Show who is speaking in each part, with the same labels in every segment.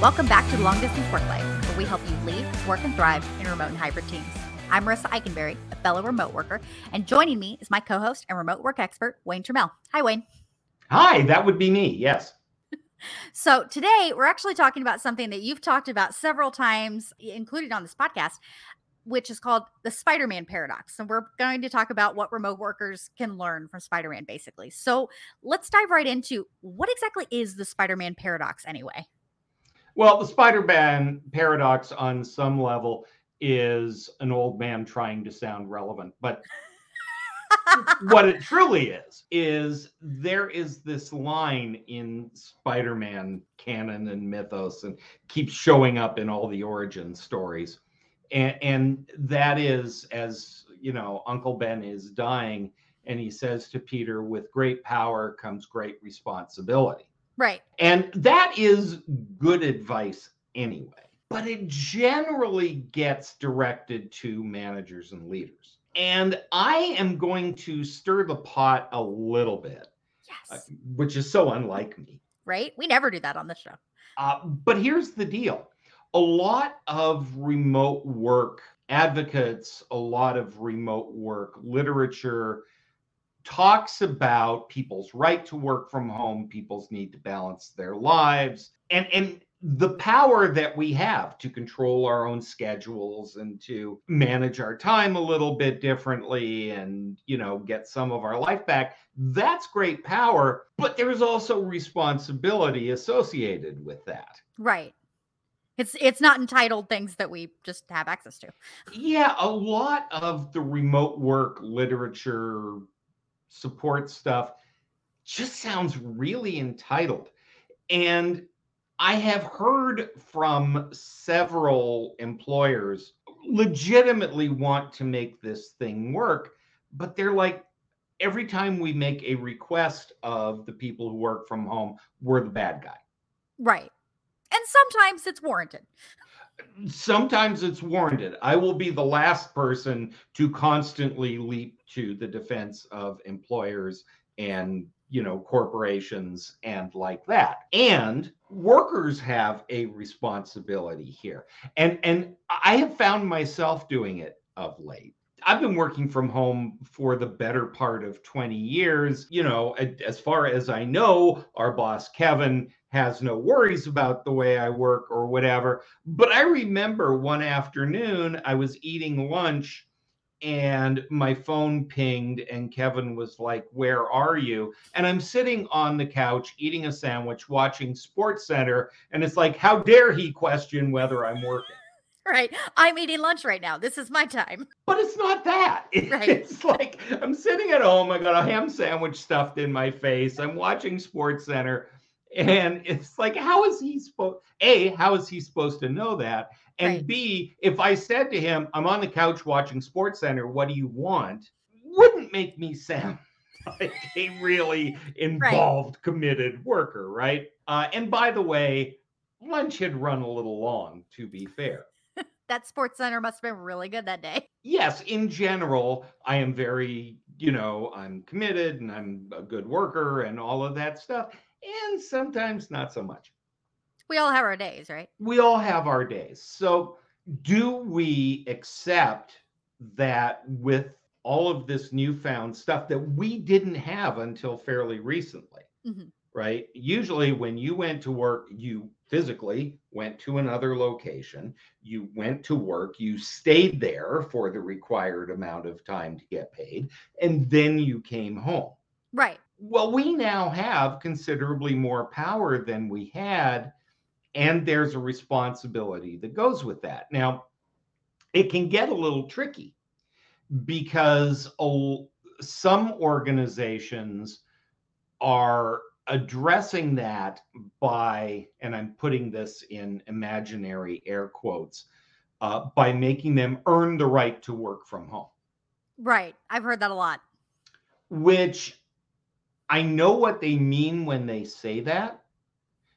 Speaker 1: Welcome back to Long Distance Work Life, where we help you lead, work, and thrive in remote and hybrid teams. I'm Marisa Eikenberry, a fellow remote worker, and joining me is my co-host and remote work expert, Wayne Turmel. Hi, Wayne.
Speaker 2: Hi, that would be me. Yes.
Speaker 1: So today we're actually talking about something that you've talked about several times, including on this podcast, which is called the Spider-Man paradox. And we're going to talk about what remote workers can learn from Spider-Man, basically. So let's dive right into what exactly is the Spider-Man paradox anyway?
Speaker 2: Well, the Spider-Man paradox on some level is an old man trying to sound relevant, but what it truly is is there is this line in Spider-Man canon and mythos and keeps showing up in all the origin stories. And, and that is as you know, Uncle Ben is dying and he says to Peter, with great power comes great responsibility.
Speaker 1: Right.
Speaker 2: And that is good advice anyway, but it generally gets directed to managers and leaders. And I am going to stir the pot a little bit, uh,
Speaker 1: Yes.
Speaker 2: which is so unlike me.
Speaker 1: right? We never do that on the show.
Speaker 2: Uh, but here's the deal a lot of remote work advocates, a lot of remote work literature talks about people's right to work from home, people's need to balance their lives, and, and the power that we have to control our own schedules and to manage our time a little bit differently and you know get some of our life back that's great power but there's also responsibility associated with that
Speaker 1: Right. It's it's not entitled things that we just have access to.
Speaker 2: yeah a lot of the remote work literature support stuff just sounds really entitled and I have heard from several employers legitimately want to make this thing work, but they're like, every time we make a request of the people who work from home, we're the bad guy.
Speaker 1: Right. And sometimes it's warranted.
Speaker 2: Sometimes it's warranted. I will be the last person to constantly leap to the defense of employers and you know corporations and like that. And workers have a responsibility here. And and i have found myself doing it of late. I've been working from home for the better part of 20 years. You know as far as i know our boss kevin has no worries about the way i work or whatever but i remember one afternoon i was eating lunch and my phone pinged and Kevin was like, "Where are you?" And I'm sitting on the couch eating a sandwich watching Sports Center and it's like, "How dare he question whether I'm working?"
Speaker 1: Right. I'm eating lunch right now. This is my time.
Speaker 2: But it's not that.
Speaker 1: Right.
Speaker 2: It's like I'm sitting at home, I got a ham sandwich stuffed in my face. I'm watching Sports Center and it's like how is he supposed A, how is he supposed to know that? And
Speaker 1: Right.
Speaker 2: B, if I said to him, I'm on the couch watching Sports Center, what do you want? Wouldn't make me sound like a really involved, committed worker, right? Uh, and by the way, lunch had run a little long, to be fair.
Speaker 1: That sports center must have been really good that day.
Speaker 2: Yes, in general, I am very, you know, I'm committed and I'm a good worker and all of that stuff. And sometimes not so much.
Speaker 1: We all have our days, right?
Speaker 2: we all have our days. So, do we accept that with all of this newfound stuff that we didn't have until fairly recently?
Speaker 1: Mhm.
Speaker 2: Right? Usually, when you went to work, you physically went to another location, you went to work, you stayed there for the required amount of time to get paid, and then you came home.
Speaker 1: Right.
Speaker 2: Well, we now have considerably more power than we had, and there's a responsibility that goes with that. Now, it can get a little tricky because some organizations are addressing that by, and I'm putting this in imaginary air quotes, uh, by making them earn the right to work from home
Speaker 1: Right. I've heard that a lot.
Speaker 2: which I know what they mean when they say that.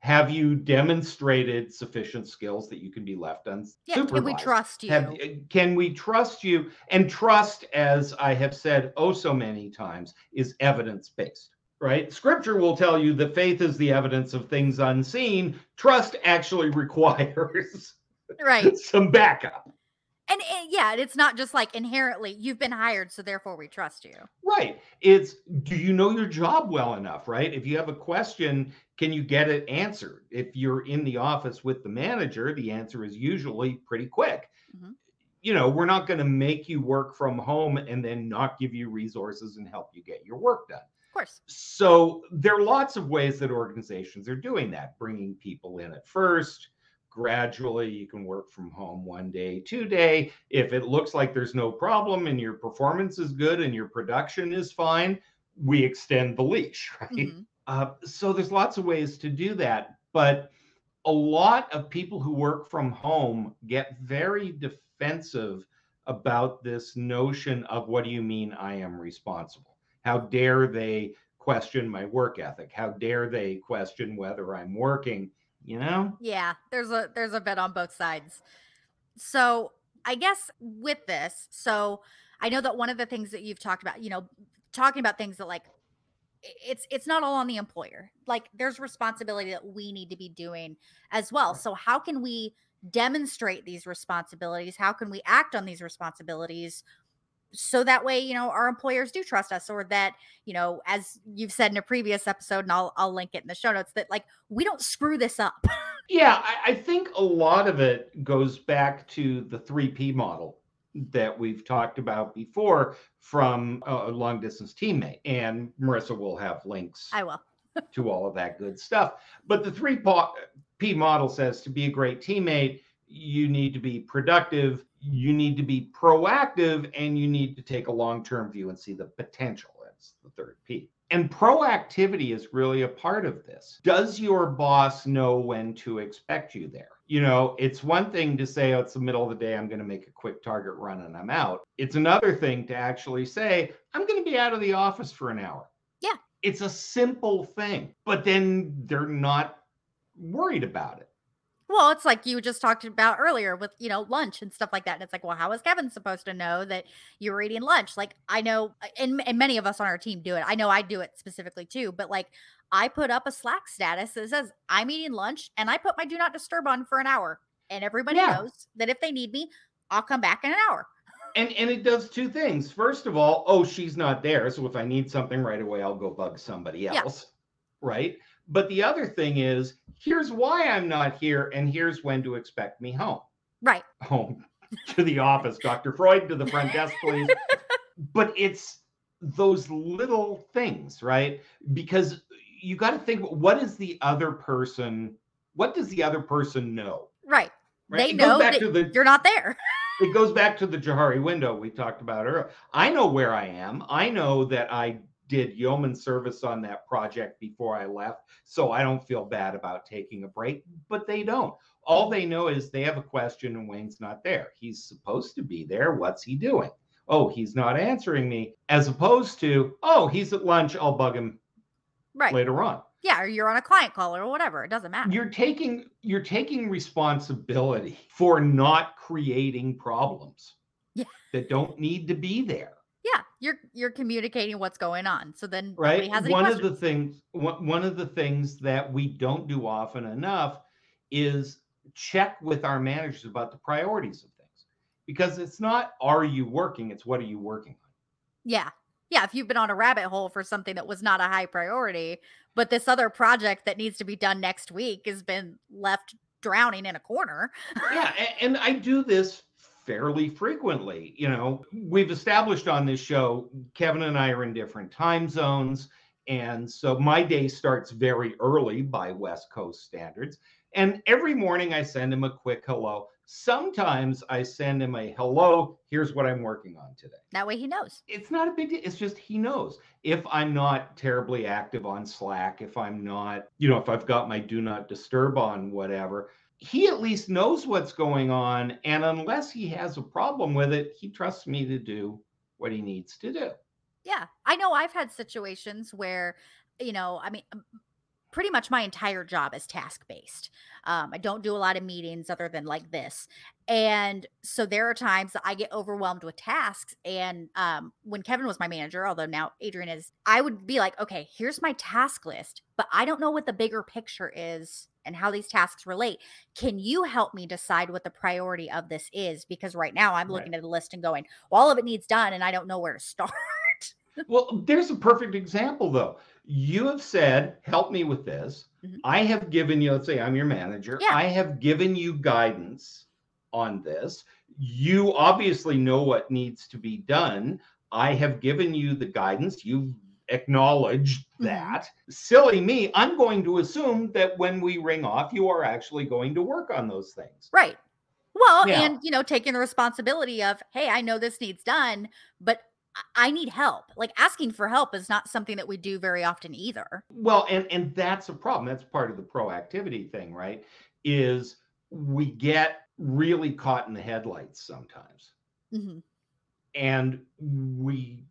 Speaker 2: Have you demonstrated sufficient skills that you can be left unsupervised?
Speaker 1: Yeah. Can we trust you?
Speaker 2: Have, can we trust you? And trust, as I have said oh so many times, is evidence based. right? Scripture will tell you that faith is the evidence of things unseen. Trust actually requires
Speaker 1: right
Speaker 2: some backup.
Speaker 1: And, and yeah, it's not just like inherently you've been hired, so therefore we trust you.
Speaker 2: Right. It's do you know your job well enough, right? If you have a question, can you get it answered? If you're in the office with the manager, the answer is usually pretty quick. Mm-hmm. You know, we're not going to make you work from home and then not give you resources and help you get your work done.
Speaker 1: Of course.
Speaker 2: So there are lots of ways that organizations are doing that, bringing people in at first gradually you can work from home one day two day. If it looks like there's no problem and your performance is good and your production is fine we extend the leash right? Mm-hmm. uh, so there's lots of ways to do that but a lot of people who work from home get very defensive about this notion of what do you mean i am responsible? How dare they question my work ethic? How dare they question whether i'm working you know?
Speaker 1: Yeah, there's a there's a bit on both sides. So, I guess with this, so I know that one of the things that you've talked about, you know, talking about things that like it's it's not all on the employer. Like there's responsibility that we need to be doing as well. So how can we demonstrate these responsibilities? How can we act on these responsibilities so that way you know our employers do trust us or that you know as you've said in a previous episode and i'll, I'll link it in the show notes that like we don't screw this up.
Speaker 2: Yeah I, I think a lot of it goes back to the 3p model that we've talked about before from a long distance teammate and marisa will have links
Speaker 1: i will.
Speaker 2: to all of that good stuff. But the 3p model says to be a great teammate you need to be productive you need to be proactive and you need to take a long-term view and see the potential that's the third p. And proactivity is really a part of this. Does your boss know when to expect you there? You know it's one thing to say oh it's the middle of the day i'm going to make a quick target run and i'm out. It's another thing to actually say i'm going to be out of the office for an hour.
Speaker 1: Yeah.
Speaker 2: It's a simple thing but then they're not worried about it
Speaker 1: well, it's like you just talked about earlier with, you know, lunch and stuff like that. And it's like, well, how is Kevin supposed to know that you were eating lunch? Like, I know, uh, and, and many of us on our team do it. I know I do it specifically too, but like, I put up a Slack status that says I'm eating lunch and I put my do not disturb on for an hour. And everybody yeah. knows that if they need me, I'll come back in an hour.
Speaker 2: And and it does two things. First of all, oh, she's not there. So if I need something right away, I'll go bug somebody else. Yeah. Right. But the other thing is, here's why I'm not here, and here's when to expect me home.
Speaker 1: Right.
Speaker 2: Home to the office, Dr. Freud, to the front desk, please. but it's those little things, right? Because you got to think what is the other person, what does the other person know?
Speaker 1: Right. right? They it know that the, you're not there.
Speaker 2: it goes back to the Johari window we talked about earlier. I know where I am. I know that I did yeoman service on that project before I left, so I don't feel bad about taking a break, but they don't. All they know is they have a question and Wayne's not there. He's supposed to be there. What's he doing? Oh, he's not answering me, as opposed to, oh, he's at lunch. I'll bug him right. later on.
Speaker 1: Yeah, or you're on a client call or whatever. It doesn't matter.
Speaker 2: You're taking you're taking responsibility for not creating problems
Speaker 1: yeah.
Speaker 2: that don't need to be there
Speaker 1: yeah you're you're communicating what's going on so then
Speaker 2: right one questions. of the things one of the things that we don't do often enough is check with our managers about the priorities of things because it's not are you working? It's what are you working on?
Speaker 1: Yeah yeah if you've been on a rabbit hole for something that was not a high priority but this other project that needs to be done next week has been left drowning in a corner.
Speaker 2: Yeah and i do this fairly frequently. You know, we've established on this show, Kevin and I are in different time zones. And so my day starts very early by West Coast standards. And every morning I send him a quick hello. Sometimes I send him a hello, here's what I'm working on today.
Speaker 1: That way he knows.
Speaker 2: It's not a big deal. It's just he knows. If I'm not terribly active on Slack, if I'm not, you know, if I've got my do not disturb on whatever, he at least knows what's going on. And unless he has a problem with it, he trusts me to do what he needs to do.
Speaker 1: Yeah. I know I've had situations where, you know, I mean, pretty much my entire job is task based. Um, I don't do a lot of meetings other than like this. And so there are times that I get overwhelmed with tasks. And um, when Kevin was my manager, although now Adrian is, I would be like, okay, here's my task list, but I don't know what the bigger picture is and how these tasks relate. Can you help me decide what the priority of this is? Because right now I'm looking right. at the list and going, well, all of it needs done, and I don't know where to start.
Speaker 2: well, there's a perfect example though. You have said, help me with this. Mm-hmm. I have given you, let's say I'm your manager, yeah. I have given you guidance on this. You obviously know what needs to be done. I have given you the guidance. You've acknowledged mm-hmm. that. Silly me, I'm going to assume that when we ring off, you are actually going to work on those things.
Speaker 1: Right. Well, yeah. and you know, taking the responsibility of, hey, I know this needs done, but I need help. Like asking for help is not something that we do very often either.
Speaker 2: Well, and and that's a problem. That's part of the proactivity thing, right? Is we get really caught in the headlights sometimes. Mm-hmm. And we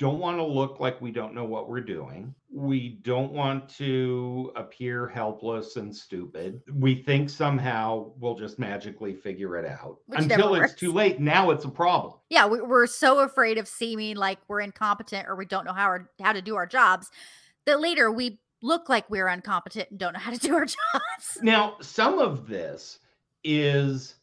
Speaker 2: don't want to look like we don't know what we're doing. We don't want to appear helpless and stupid. We think somehow we'll just magically figure it out Which until it's too late. Now it's a problem.
Speaker 1: Yeah, we, are so afraid of seeming like we're incompetent or we don't know how, our, how to do our jobs that later we look like we're incompetent and don't know how to do our jobs.
Speaker 2: Now, some of this is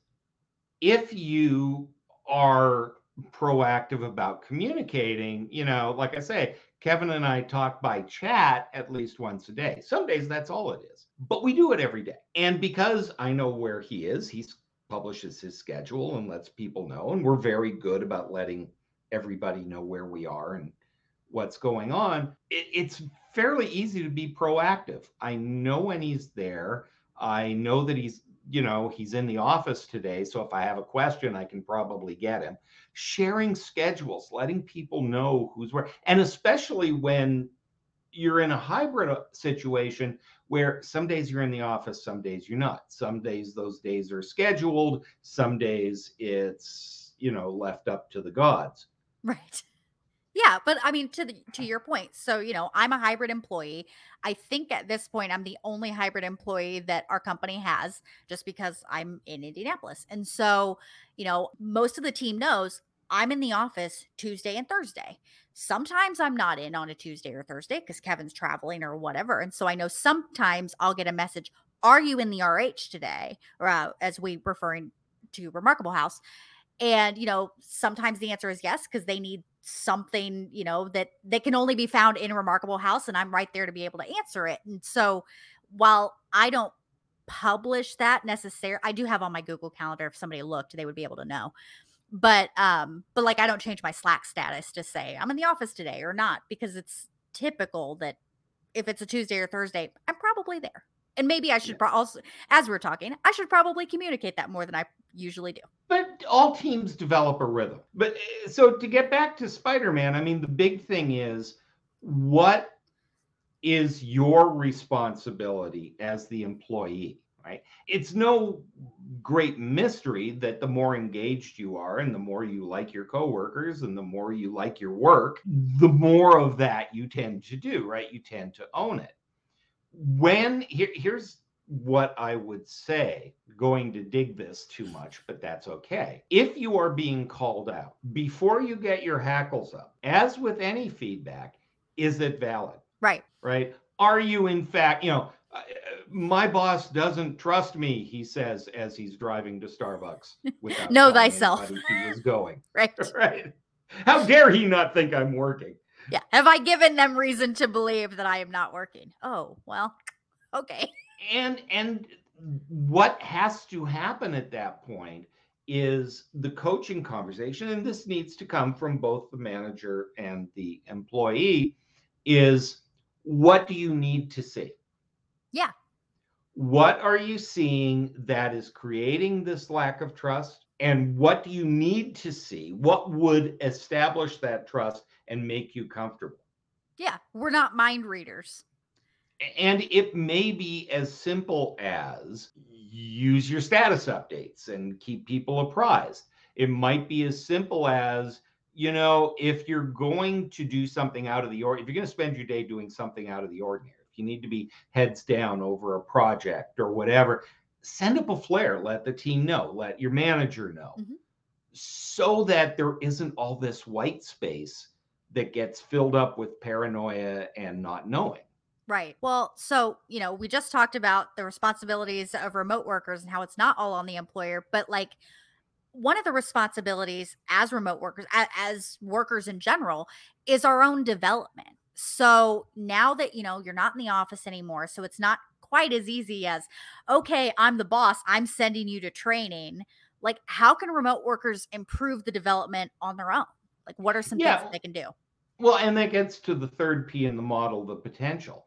Speaker 2: if you are proactive about communicating, you know, like I say, Kevin and I talk by chat at least once a day. Some days that's all it is, but we do it every day. And because I know where he is, he publishes his schedule and lets people know. And we're very good about letting everybody know where we are and what's going on. It, it's fairly easy to be proactive. I know when he's there. I know that he's you know, he's in the office today. So if I have a question, I can probably get him. Sharing schedules, letting people know who's where, and especially when you're in a hybrid uh, situation where some days you're in the office, some days you're not. Some days those days are scheduled, some days it's, you know, left up to the gods.
Speaker 1: Right. Yeah, but I mean to the to your point. So, you know, I'm a hybrid employee. I think at this point I'm the only hybrid employee that our company has just because I'm in Indianapolis. And so, you know, most of the team knows I'm in the office Tuesday and Thursday. Sometimes I'm not in on a Tuesday or Thursday because Kevin's traveling or whatever. And so I know sometimes I'll get a message, "Are you in the RH today?" or uh, as we referring to Remarkable House. And, you know, sometimes the answer is yes, because they need something, you know, that that can only be found in a remarkable house. And I'm right there to be able to answer it. And so while I don't publish that necessarily, I do have on my Google Calendar. If somebody looked, they would be able to know. But um, but like I don't change my Slack status to say I'm in the office today or not, because it's typical that if it's a Tuesday or Thursday, I'm probably there. And maybe I should yeah. pro- also, as we're talking, I should probably communicate that more than I usually do.
Speaker 2: But all teams develop a rhythm. But eh, so to get back to Spider Man, I mean, the big thing is what is your responsibility as the employee, right? It's no great mystery that the more engaged you are and the more you like your coworkers and the more you like your work, the more of that you tend to do, right? You tend to own it when here, here's what I would say, going to dig this too much, but that's okay. If you are being called out, before you get your hackles up, as with any feedback, is it valid?
Speaker 1: Right.
Speaker 2: Right. Are you, in fact, you know, my boss doesn't trust me, he says as he's driving to Starbucks
Speaker 1: without know thyself.
Speaker 2: He was going.
Speaker 1: right.
Speaker 2: Right. How dare he not think I'm working?
Speaker 1: yeah. Have I given them reason to believe that I am not working? Oh, well, okay.
Speaker 2: And and what has to happen at that point is the coaching conversation and this needs to come from both the manager and the employee is what do you need to see?
Speaker 1: Yeah.
Speaker 2: What are you seeing that is creating this lack of trust? And what do you need to see? What would establish that trust and make you comfortable.
Speaker 1: Yeah, we're not mind readers.
Speaker 2: And it may be as simple as use your status updates and keep people apprised. It might be as simple as, you know, if you're going to do something out of the ordinary, if you're going to spend your day doing something out of the ordinary, if you need to be heads down over a project or whatever, send up a flare, let the team know, let your manager know,
Speaker 1: Mhm.
Speaker 2: so that there isn't all this white space that gets filled up with paranoia and not knowing.
Speaker 1: Right. Well, so, you know, we just talked about the responsibilities of remote workers and how it's not all on the employer, but like one of the responsibilities as remote workers, as, as workers in general, is our own development. So now that, you know, you're not in the office anymore, so it's not quite as easy as, okay, I'm the boss, I'm sending you to training. Like, how can remote workers improve the development on their own? Like, what are some
Speaker 2: Yeah.
Speaker 1: things that they can do?
Speaker 2: Well, and that gets to the third P in the model, the potential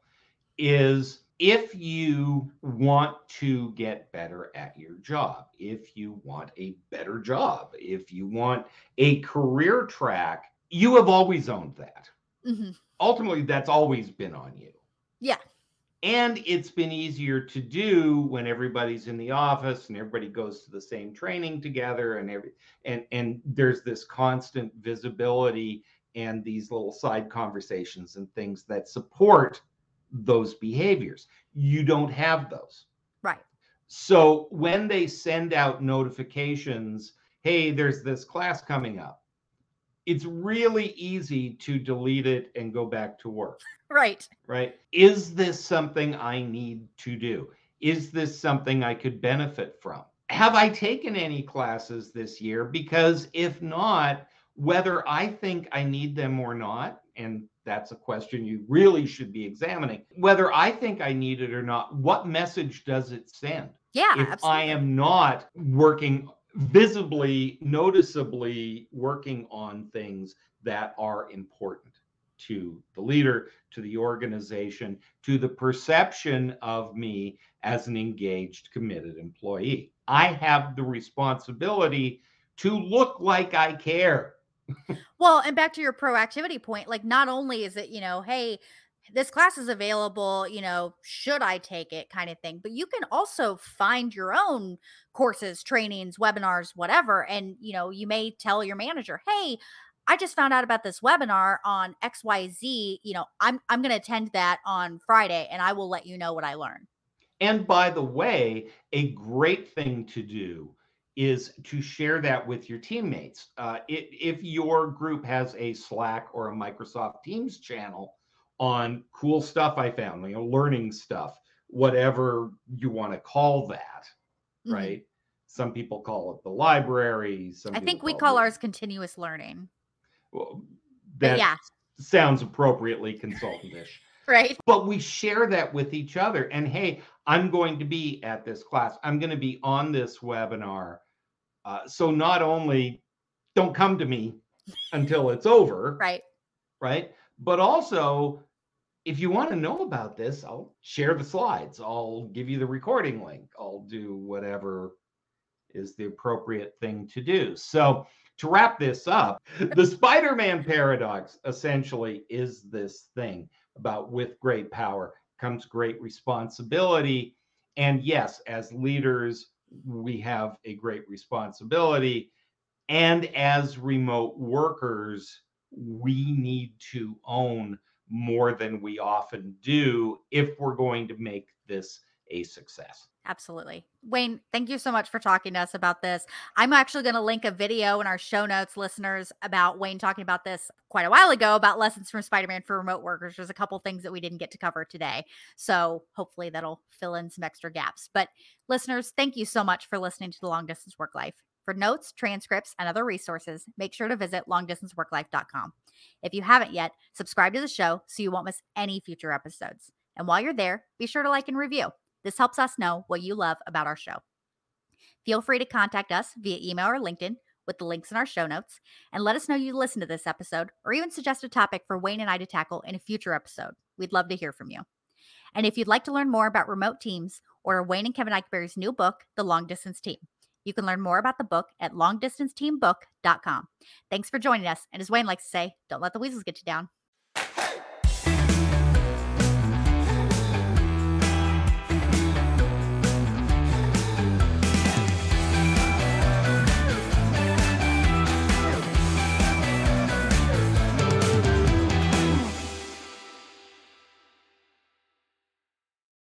Speaker 2: is if you want to get better at your job, if you want a better job, if you want a career track, you have always owned that.
Speaker 1: Mhm.
Speaker 2: Ultimately, that's always been on you.
Speaker 1: Yeah.
Speaker 2: And it's been easier to do when everybody's in the office and everybody goes to the same training together and every and and there's this constant visibility and these little side conversations and things that support those behaviors. You don't have those.
Speaker 1: Right.
Speaker 2: So when they send out notifications, hey, there's this class coming up, it's really easy to delete it and go back to work,
Speaker 1: Right.
Speaker 2: right? Is this something I need to do? Is this something I could benefit from? Have I taken any classes this year? Because if not, whether I think I need them or not, and that's a question you really should be examining, whether I think I need it or not, what message does it send?
Speaker 1: Yeah.
Speaker 2: if
Speaker 1: absolutely.
Speaker 2: I am not working visibly, noticeably working on things that are important to the leader, to the organization, to the perception of me as an engaged, committed employee. I have the responsibility to look like I care.
Speaker 1: Well, and back to your proactivity point, like not only is it, you know, hey, this class is available, you know, should I take it kind of thing, but you can also find your own courses, trainings, webinars, whatever. And, you know, you may tell your manager, hey, I just found out about this webinar on XYZ. You know, I'm I'm gonna attend that on Friday and I will let you know what I learn.
Speaker 2: And by the way, a great thing to do is to share that with your teammates. Uh, i- if your group has a Slack or a Microsoft Teams channel on cool stuff I found, you know, learning stuff, whatever you want to call that,
Speaker 1: Mhm.
Speaker 2: right? Some people call it the library. Some
Speaker 1: I think we call
Speaker 2: it-
Speaker 1: ours continuous learning.
Speaker 2: well, that
Speaker 1: yeah,
Speaker 2: sounds appropriately consultantish
Speaker 1: right.
Speaker 2: but we share that with each other and hey i'm going to be at this class i'm going to be on this webinar uh, so not only don't come to me until it's over
Speaker 1: Right.
Speaker 2: right? But also if you want to know about this i'll share the slides. I'll give you the recording link. I'll do whatever is the appropriate thing to do. So to wrap this up the spider-man paradox essentially is this thing about with great power comes great responsibility. And yes as leaders we have a great responsibility. And as remote workers we need to own more than we often do if we're going to make this a success
Speaker 1: Absolutely. Wayne, thank you so much for talking to us about this. I'm actually going to link a video in our show notes, listeners, about Wayne talking about this quite a while ago about lessons from Spider Man for remote workers. There's a couple things that we didn't get to cover today. So hopefully that'll fill in some extra gaps. But listeners, thank you so much for listening to the Long Distance Work Life. For notes, transcripts, and other resources, make sure to visit longdistanceworklife.com. If you haven't yet, subscribe to the show so you won't miss any future episodes. And while you're there, be sure to like and review. This helps us know what you love about our show. Feel free to contact us via email or LinkedIn with the links in our show notes and let us know you listened to this episode or even suggest a topic for Wayne and I to tackle in a future episode. We'd love to hear from you. And if you'd like to learn more about remote teams, order Wayne and Kevin Eikenberry's new book, The Long Distance Team. You can learn more about the book at longdistanceteambook.com. Thanks for joining us. And as Wayne likes to say, don't let the weasels get you down.